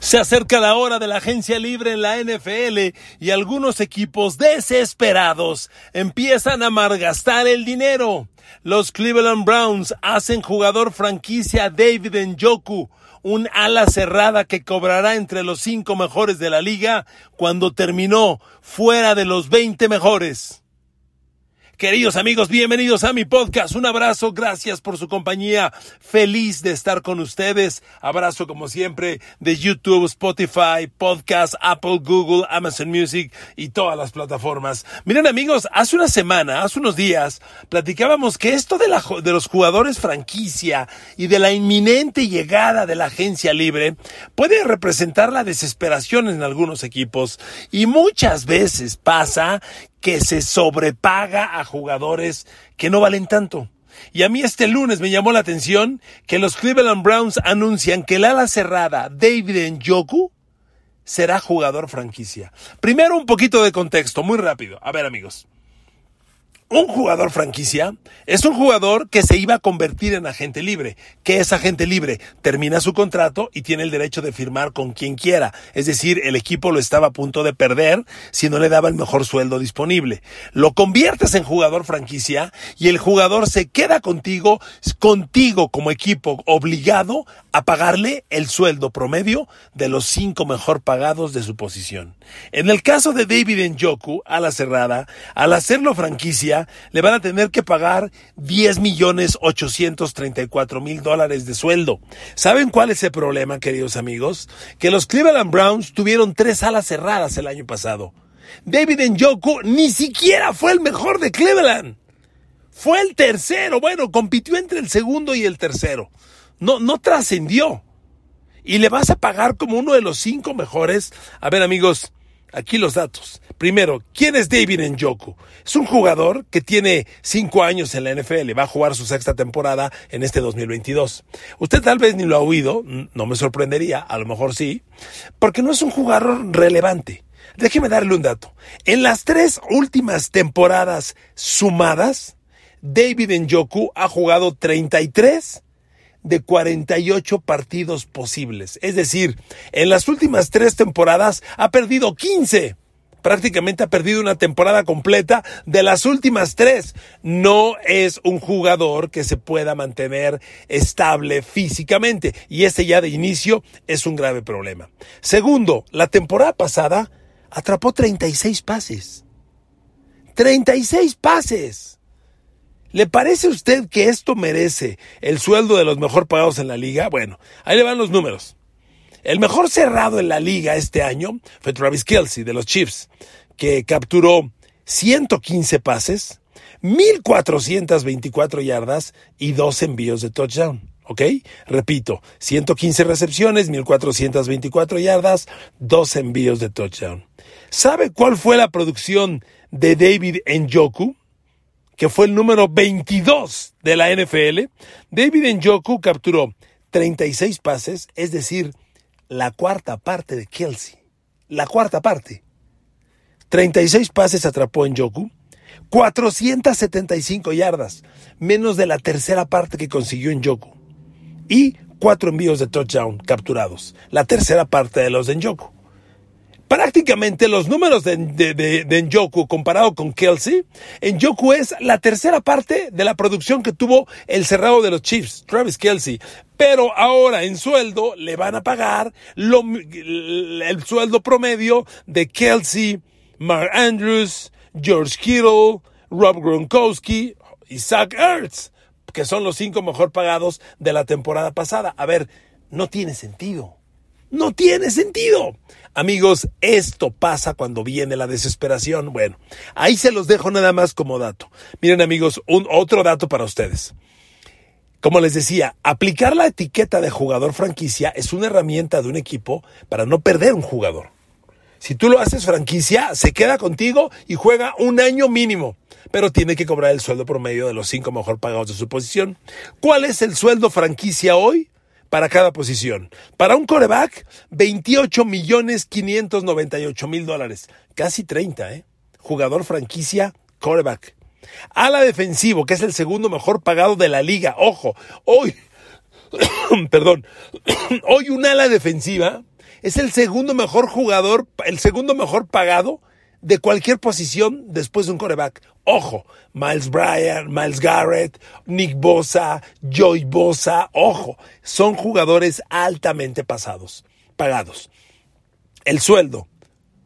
Se acerca la hora de la agencia libre en la NFL y algunos equipos desesperados empiezan a malgastar el dinero. Los Cleveland Browns hacen jugador franquicia David Njoku, un ala cerrada que cobrará entre los cinco mejores de la liga cuando terminó fuera de los 20 mejores. Queridos amigos, bienvenidos a mi podcast. Un abrazo, gracias por su compañía. Feliz de estar con ustedes. Abrazo como siempre de YouTube, Spotify, Podcast, Apple, Google, Amazon Music y todas las plataformas. Miren amigos, hace una semana, hace unos días, platicábamos que esto de, la, de los jugadores franquicia y de la inminente llegada de la agencia libre puede representar la desesperación en algunos equipos y muchas veces pasa que se sobrepaga a jugadores que no valen tanto. Y a mí este lunes me llamó la atención que los Cleveland Browns anuncian que el ala cerrada David Njoku será jugador franquicia. Primero un poquito de contexto, muy rápido. A ver amigos. Un jugador franquicia es un jugador que se iba a convertir en agente libre. ¿Qué es agente libre? Termina su contrato y tiene el derecho de firmar con quien quiera. Es decir, el equipo lo estaba a punto de perder si no le daba el mejor sueldo disponible. Lo conviertes en jugador franquicia y el jugador se queda contigo, contigo como equipo obligado a pagarle el sueldo promedio de los cinco mejor pagados de su posición. En el caso de David Njoku, a la cerrada, al hacerlo franquicia, le van a tener que pagar 10 millones 834 mil dólares de sueldo. ¿Saben cuál es el problema, queridos amigos? Que los Cleveland Browns tuvieron tres alas cerradas el año pasado. David Njoku ni siquiera fue el mejor de Cleveland. Fue el tercero. Bueno, compitió entre el segundo y el tercero. No, no trascendió. Y le vas a pagar como uno de los cinco mejores. A ver, amigos, Aquí los datos. Primero, ¿quién es David Njoku? Es un jugador que tiene cinco años en la NFL, va a jugar su sexta temporada en este 2022. Usted tal vez ni lo ha oído, no me sorprendería, a lo mejor sí, porque no es un jugador relevante. Déjeme darle un dato. En las tres últimas temporadas sumadas, David Njoku ha jugado 33 de 48 partidos posibles. Es decir, en las últimas tres temporadas ha perdido 15. Prácticamente ha perdido una temporada completa de las últimas tres. No es un jugador que se pueda mantener estable físicamente y ese ya de inicio es un grave problema. Segundo, la temporada pasada atrapó 36 pases. 36 pases. ¿Le parece a usted que esto merece el sueldo de los mejor pagados en la liga? Bueno, ahí le van los números. El mejor cerrado en la liga este año fue Travis Kelsey de los Chiefs, que capturó 115 pases, 1424 yardas y dos envíos de touchdown. ¿Ok? Repito, 115 recepciones, 1424 yardas, dos envíos de touchdown. ¿Sabe cuál fue la producción de David Njoku? que fue el número 22 de la NFL, David Njoku capturó 36 pases, es decir, la cuarta parte de Kelsey. La cuarta parte. 36 pases atrapó Njoku, 475 yardas, menos de la tercera parte que consiguió Njoku. Y cuatro envíos de touchdown capturados, la tercera parte de los de Njoku prácticamente los números de, de, Njoku comparado con Kelsey, Njoku es la tercera parte de la producción que tuvo el cerrado de los Chiefs, Travis Kelsey. Pero ahora en sueldo le van a pagar el sueldo promedio de Kelsey, Mark Andrews, George Kittle, Rob Gronkowski y Zach Ertz, que son los cinco mejor pagados de la temporada pasada. A ver, no tiene sentido. No tiene sentido. Amigos, esto pasa cuando viene la desesperación. Bueno, ahí se los dejo nada más como dato. Miren amigos, un otro dato para ustedes. Como les decía, aplicar la etiqueta de jugador franquicia es una herramienta de un equipo para no perder un jugador. Si tú lo haces franquicia, se queda contigo y juega un año mínimo, pero tiene que cobrar el sueldo promedio de los cinco mejor pagados de su posición. ¿Cuál es el sueldo franquicia hoy? Para cada posición. Para un coreback, 28 millones 598 mil dólares. Casi 30, ¿eh? Jugador franquicia, coreback. Ala defensivo, que es el segundo mejor pagado de la liga. Ojo, hoy, perdón, hoy un ala defensiva Es el segundo mejor jugador, el segundo mejor pagado de cualquier posición después de un coreback. Ojo, Miles Bryant, Miles Garrett, Nick Bosa, Joy Bosa, ojo, son jugadores altamente pasados, pagados. El sueldo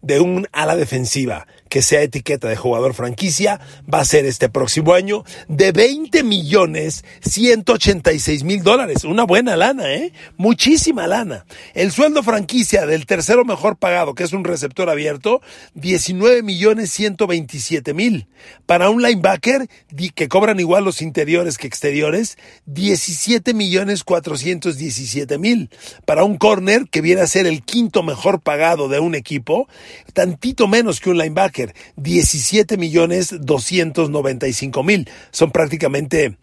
de un ala defensiva que sea etiqueta de jugador franquicia va a ser este próximo año de 20 millones 186 mil dólares. Una buena lana, ¿eh? Muchísima lana. El sueldo franquicia del tercero mejor pagado, que es un receptor abierto, 19 millones 127 mil. Para un linebacker, que cobran igual los interiores que exteriores, 17 millones 417 mil. Para un corner, que viene a ser el quinto mejor pagado de un equipo, tantito menos que un linebacker 17 millones 295 mil. Son prácticamente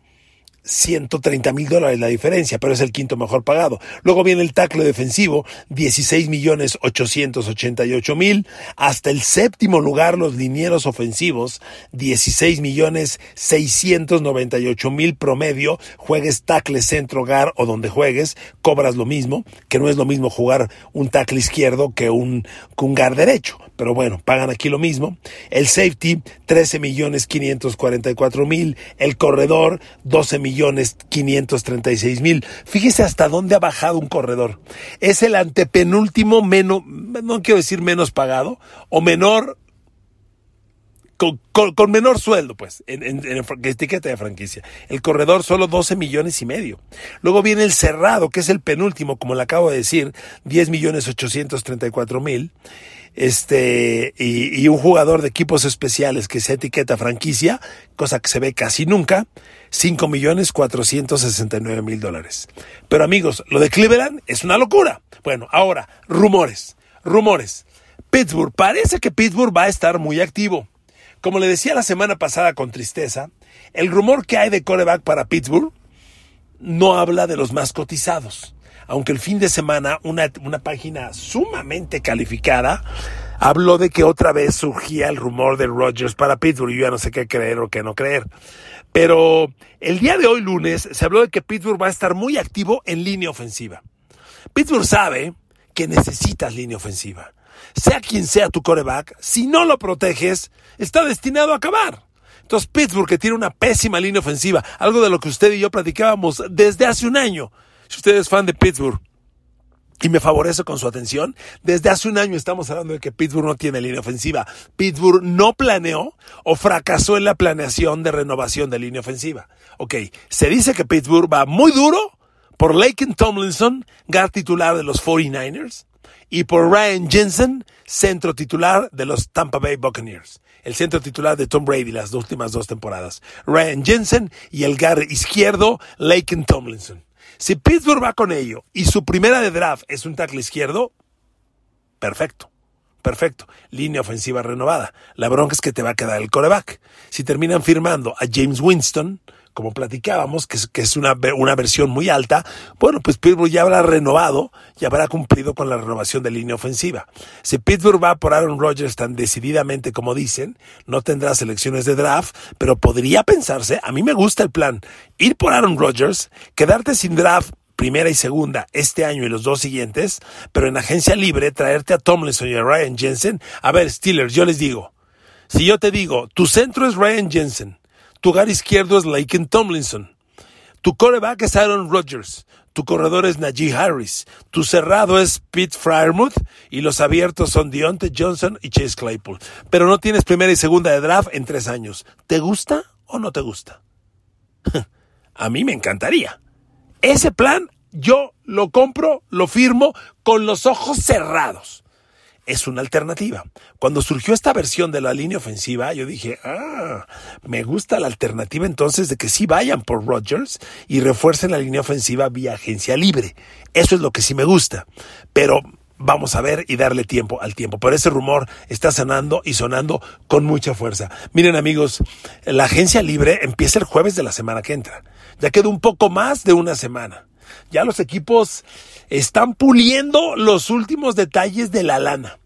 130 mil dólares la diferencia, pero es el quinto mejor pagado. Luego viene el tackle defensivo, 16 millones 888 mil. Hasta el séptimo lugar los linieros ofensivos, 16 millones 698 mil promedio. Juegues tackle centro, hogar o donde juegues, cobras lo mismo, que no es lo mismo jugar un tackle izquierdo que un, que guard derecho. Pero bueno, pagan aquí lo mismo. El safety, 13 millones 544 mil. El corredor, 12 millones millones 536 mil. Fíjese hasta dónde ha bajado un corredor. Es el antepenúltimo menos, no quiero decir menos pagado, o menor con, menor sueldo, pues, en, en, etiqueta de franquicia. El corredor solo 12 millones y medio. Luego viene el cerrado, que es el penúltimo, como le acabo de decir, 10 millones 834 mil este, y, un jugador de equipos especiales que se etiqueta franquicia, cosa que se ve casi nunca, 5 millones 469 mil dólares. Pero amigos, lo de Cleveland es una locura. Bueno, ahora, rumores, rumores. Pittsburgh, parece que Pittsburgh va a estar muy activo. Como le decía la semana pasada con tristeza, el rumor que hay de coreback para Pittsburgh no habla de los más cotizados aunque el fin de semana una, página sumamente calificada habló de que otra vez surgía el rumor de Rodgers para Pittsburgh. Yo ya no sé qué creer o qué no creer. Pero el día de hoy, lunes, se habló de que Pittsburgh va a estar muy activo en línea ofensiva. Pittsburgh sabe que necesitas línea ofensiva. Sea quien sea tu coreback, si no lo proteges, está destinado a acabar. Entonces Pittsburgh, que tiene una pésima línea ofensiva, algo de lo que usted y yo platicábamos desde hace un año, si usted es fan de Pittsburgh y me favorece con su atención, desde hace un año estamos hablando de que Pittsburgh no tiene línea ofensiva. Pittsburgh no planeó o fracasó en la planeación de renovación de línea ofensiva. Ok, se dice que Pittsburgh va muy duro por Laken Tomlinson, guard titular de los 49ers, y por Ryan Jensen, centro titular de los Tampa Bay Buccaneers. El centro titular de Tom Brady las últimas dos temporadas. Ryan Jensen y el guard izquierdo, Laken Tomlinson. Si Pittsburgh va con ello y su primera de draft es un tackle izquierdo, perfecto. Perfecto. Línea ofensiva renovada. La bronca es que te va a quedar el coreback. Si terminan firmando a James Winston, como platicábamos, que es, que es una, una, versión muy alta, bueno, pues Pittsburgh ya habrá renovado, ya habrá cumplido con la renovación de línea ofensiva. Si Pittsburgh va por Aaron Rodgers tan decididamente como dicen, no tendrá selecciones de draft, pero podría pensarse, a mí me gusta el plan, ir por Aaron Rodgers, quedarte sin draft primera y segunda este año y los dos siguientes, pero en agencia libre traerte a Tomlinson y a Ryan Jensen. A ver, Steelers, yo les digo, si yo te digo, tu centro es Ryan Jensen, tu hogar izquierdo es Laken Tomlinson. Tu coreback es Aaron Rodgers. Tu corredor es Najee Harris. Tu cerrado es Pete Fryermuth. Y los abiertos son Deontay Johnson y Chase Claypool. Pero no tienes primera y segunda de draft en tres años. ¿Te gusta o no te gusta? A mí me encantaría. Ese plan yo lo compro, lo firmo con los ojos cerrados es una alternativa. Cuando surgió esta versión de la línea ofensiva, yo dije, ah, me gusta la alternativa entonces de que sí vayan por Rodgers y refuercen la línea ofensiva vía agencia libre. Eso es lo que sí me gusta. Pero vamos a ver y darle tiempo al tiempo. Pero ese rumor está sonando y sonando con mucha fuerza. Miren amigos, la agencia libre empieza el jueves de la semana que entra. Ya queda un poco más de una semana. Ya los equipos están puliendo los últimos detalles de la lana.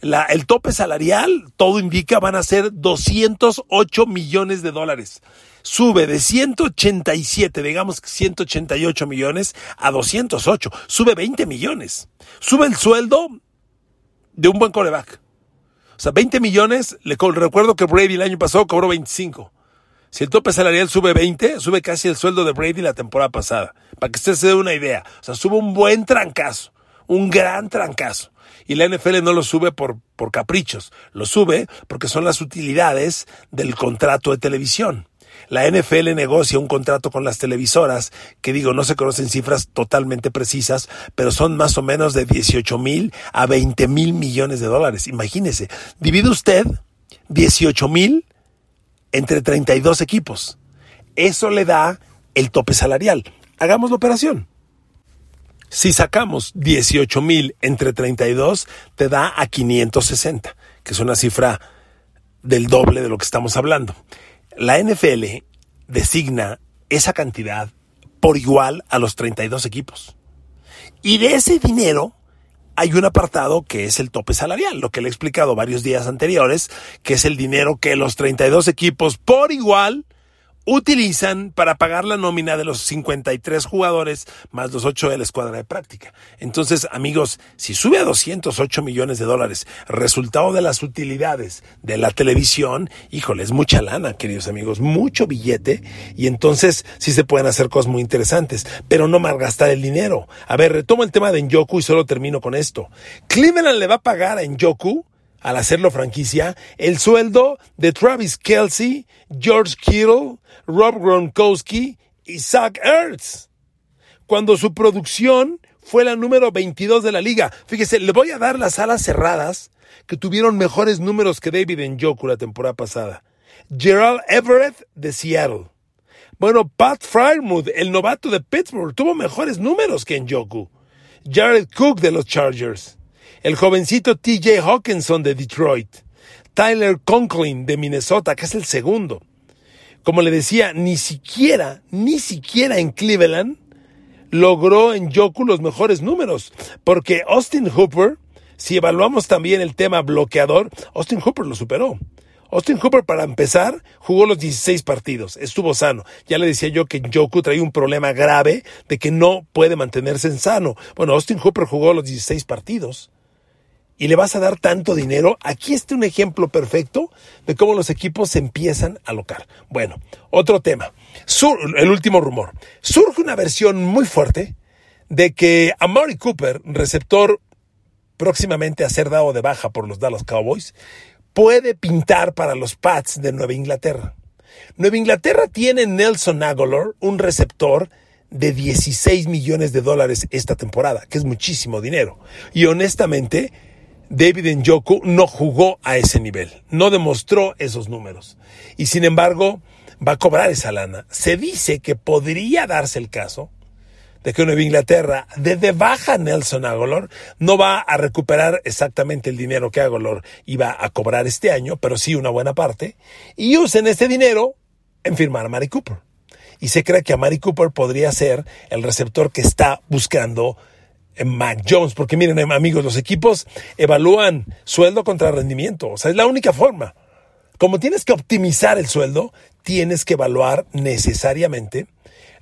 La, el tope salarial, todo indica, van a ser 208 millones de dólares. Sube de 187, digamos 188 millones, a 208. Sube 20 millones. Sube el sueldo de un buen coreback. O sea, 20 millones, le recuerdo que Brady el año pasado cobró 25. Si el tope salarial sube 20, sube casi el sueldo de Brady la temporada pasada. Para que usted se dé una idea. O sea, sube un buen trancazo. Un gran trancazo. Y la NFL no lo sube por, por caprichos. Lo sube porque son las utilidades del contrato de televisión. La NFL negocia un contrato con las televisoras, que digo, no se conocen cifras totalmente precisas, pero son más o menos de 18 mil a 20 mil millones de dólares. Imagínese, divide usted 18 mil entre 32 equipos. Eso le da el tope salarial. Hagamos la operación. Si sacamos 18 mil entre 32, te da a 560, que es una cifra del doble de lo que estamos hablando la NFL designa esa cantidad por igual a los 32 equipos. Y de ese dinero hay un apartado que es el tope salarial, lo que le he explicado varios días anteriores, que es el dinero que los 32 equipos por igual utilizan para pagar la nómina de los 53 jugadores más los 8 de la escuadra de práctica. Entonces, amigos, si sube a 208 millones de dólares, resultado de las utilidades de la televisión, híjole, es mucha lana, queridos amigos, mucho billete, y entonces sí se pueden hacer cosas muy interesantes, pero no malgastar el dinero. A ver, retomo el tema de Njoku y solo termino con esto. Cleveland le va a pagar a Njoku al hacerlo franquicia, el sueldo de Travis Kelsey, George Kittle, Rob Gronkowski y Zach Ertz. Cuando su producción fue la número 22 de la liga. Fíjese, le voy a dar las alas cerradas que tuvieron mejores números que David Njoku la temporada pasada. Gerald Everett de Seattle. Bueno, Pat Fryermuth, el novato de Pittsburgh, tuvo mejores números que Njoku. Jared Cook de los Chargers el jovencito TJ Hawkinson de Detroit, Tyler Conklin de Minnesota, que es el segundo. Como le decía, ni siquiera, ni siquiera en Cleveland logró en Yoku los mejores números, porque Austin Hooper, si evaluamos también el tema bloqueador, Austin Hooper lo superó. Austin Hooper, para empezar, jugó los 16 partidos, estuvo sano. Ya le decía yo que Joku traía un problema grave de que no puede mantenerse en sano. Bueno, Austin Hooper jugó los 16 partidos y le vas a dar tanto dinero, aquí está un ejemplo perfecto de cómo los equipos se empiezan a locar. Bueno, otro tema. el último rumor. Surge una versión muy fuerte de que Amari Cooper, receptor próximamente a ser dado de baja por los Dallas Cowboys, puede pintar para los Pats de Nueva Inglaterra. Nueva Inglaterra tiene Nelson Aguilar, un receptor de 16 millones de dólares esta temporada, que es muchísimo dinero. Y honestamente, David Njoku no jugó a ese nivel, no demostró esos números. Y sin embargo, va a cobrar esa lana. Se dice que podría darse el caso de que Nueva Inglaterra, desde baja Nelson Agolor, no va a recuperar exactamente el dinero que Agolor iba a cobrar este año, pero sí una buena parte, y usen ese dinero en firmar a Mari Cooper. Y se cree que a Mari Cooper podría ser el receptor que está buscando Mac Jones, porque miren amigos, los equipos evalúan sueldo contra rendimiento, o sea, es la única forma. Como tienes que optimizar el sueldo, tienes que evaluar necesariamente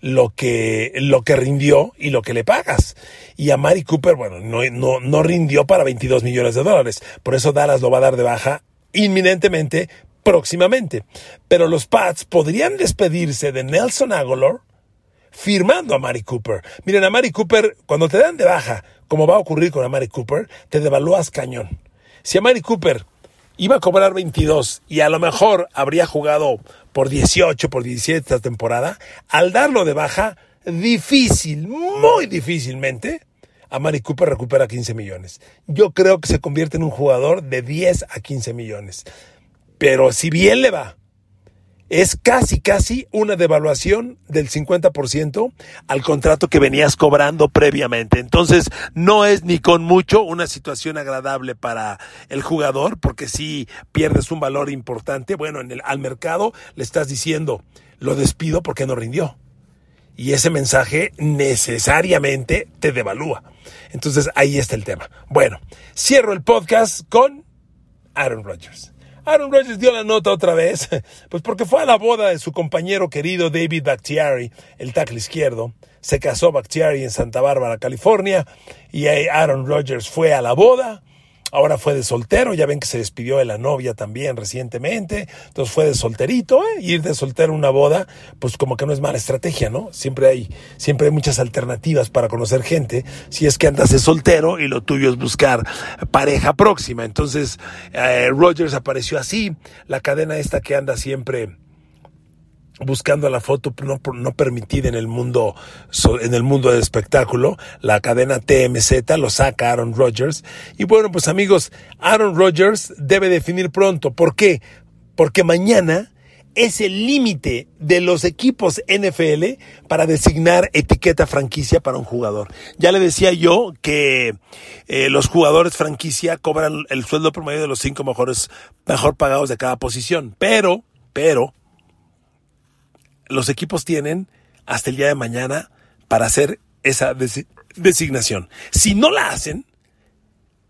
lo que, lo que rindió y lo que le pagas. Y a Mari Cooper, bueno, no, no, no rindió para 22 millones de dólares. Por eso Dallas lo va a dar de baja inminentemente, próximamente. Pero los Pats podrían despedirse de Nelson Aguilar firmando a Mari Cooper. Miren, a Mari Cooper, cuando te dan de baja, como va a ocurrir con a Mari Cooper, te devalúas cañón. Si a Mari Cooper iba a cobrar 22 y a lo mejor habría jugado por 18, por 17 esta temporada, al darlo de baja, difícil, muy difícilmente, a Mari Cooper recupera 15 millones. Yo creo que se convierte en un jugador de 10 a 15 millones. Pero si bien le va, es casi, casi una devaluación del 50% al contrato que venías cobrando previamente. Entonces, no es ni con mucho una situación agradable para el jugador, porque si pierdes un valor importante, bueno, en el, al mercado le estás diciendo, lo despido porque no rindió. Y ese mensaje necesariamente te devalúa. Entonces, ahí está el tema. Bueno, cierro el podcast con Aaron Rodgers. Aaron Rodgers dio la nota otra vez, pues porque fue a la boda de su compañero querido David Bakhtiari, el tackle izquierdo. Se casó Bakhtiari en Santa Bárbara, California, y Aaron Rodgers fue a la boda Ahora fue de soltero, ya ven que se despidió de la novia también recientemente, entonces fue de solterito, ¿eh? ir de soltero a una boda, pues como que no es mala estrategia, ¿no? Siempre hay, siempre hay muchas alternativas para conocer gente, si es que andas de soltero y lo tuyo es buscar pareja próxima. Entonces, eh, Rogers apareció así, la cadena esta que anda siempre buscando la foto no, permitida en el mundo en el mundo del espectáculo la cadena TMZ lo saca Aaron Rodgers y bueno pues amigos Aaron Rodgers debe definir pronto ¿por qué? porque mañana es el límite de los equipos NFL para designar etiqueta franquicia para un jugador. Ya le decía yo que eh, los jugadores franquicia cobran el sueldo promedio de los cinco mejores, mejor pagados de cada posición. Pero, pero, los equipos tienen hasta el día de mañana para hacer esa designación. Si no la hacen,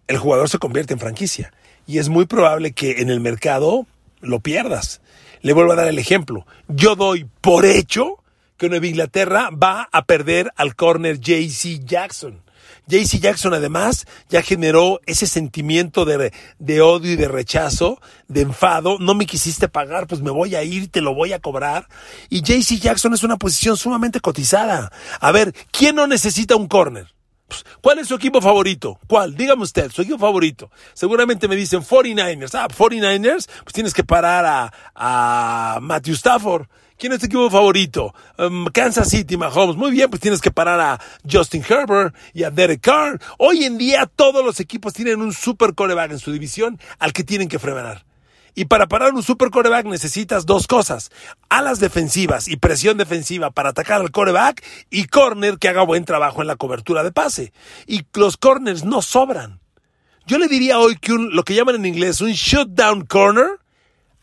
el jugador se convierte en franquicia y es muy probable que en el mercado lo pierdas. Le vuelvo a dar el ejemplo. Yo doy por hecho que Nueva Inglaterra va a perder al corner JC Jackson. JC Jackson además ya generó ese sentimiento de, de, odio y de rechazo, de enfado. No me quisiste pagar, pues me voy a ir, te lo voy a cobrar. Y JC Jackson es una posición sumamente cotizada. A ver, ¿quién no necesita un corner? Pues, ¿Cuál es su equipo favorito? ¿Cuál? Dígame usted, su equipo favorito. Seguramente me dicen 49ers. Ah, 49ers, pues tienes que parar a, a Matthew Stafford. ¿Quién es tu equipo favorito? Um, Kansas City, Mahomes. Muy bien, pues tienes que parar a Justin Herbert y a Derek Carr. Hoy en día todos los equipos tienen un super coreback en su división al que tienen que frenar. Y para parar un super coreback necesitas dos cosas. Alas defensivas y presión defensiva para atacar al coreback y corner que haga buen trabajo en la cobertura de pase. Y los corners no sobran. Yo le diría hoy que un, lo que llaman en inglés un shutdown corner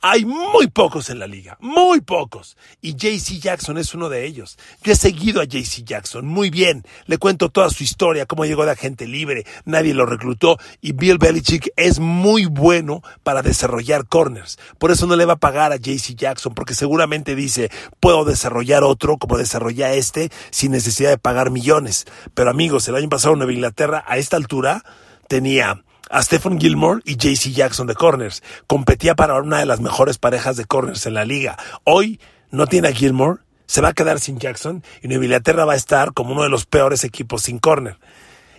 hay muy pocos en la liga, muy pocos. Y JC Jackson es uno de ellos. Yo he seguido a JC Jackson muy bien. Le cuento toda su historia, cómo llegó de agente libre, nadie lo reclutó. Y Bill Belichick es muy bueno para desarrollar corners. Por eso no le va a pagar a JC Jackson, porque seguramente dice, puedo desarrollar otro como desarrolla este sin necesidad de pagar millones. Pero amigos, el año pasado en Nueva Inglaterra, a esta altura, tenía a Stephen Gilmore y JC Jackson de corners. Competía para una de las mejores parejas de corners en la liga. Hoy no tiene a Gilmore, se va a quedar sin Jackson y Nueva Inglaterra va a estar como uno de los peores equipos sin corner.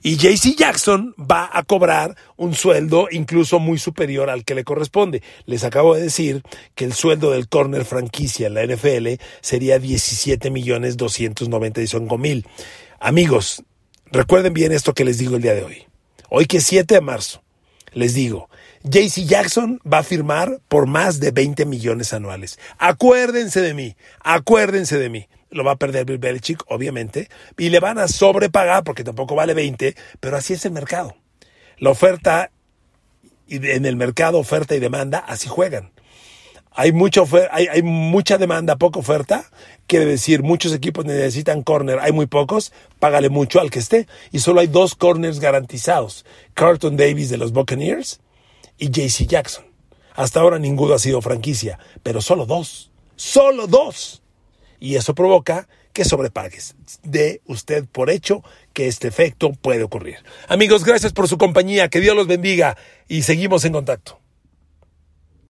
Y JC Jackson va a cobrar un sueldo incluso muy superior al que le corresponde. Les acabo de decir que el sueldo del corner franquicia en la NFL sería 17 millones 295 mil. Amigos, recuerden bien esto que les digo el día de hoy. Hoy que es 7 de marzo, les digo, JC Jackson va a firmar por más de 20 millones anuales. Acuérdense de mí, acuérdense de mí. Lo va a perder Bill Belichick, obviamente, y le van a sobrepagar porque tampoco vale 20, pero así es el mercado. La oferta, en el mercado oferta y demanda, así juegan hay, mucha hay, hay, mucha demanda, poca oferta. Quiere decir, muchos equipos necesitan corner, hay muy pocos, págale mucho al que esté. Y solo hay dos corners garantizados. Carlton Davis de los Buccaneers y JC Jackson. Hasta ahora ninguno ha sido franquicia, pero solo dos. Solo dos. Y eso provoca que sobrepagues. De usted por hecho que este efecto puede ocurrir. Amigos, gracias por su compañía. Que Dios los bendiga y seguimos en contacto.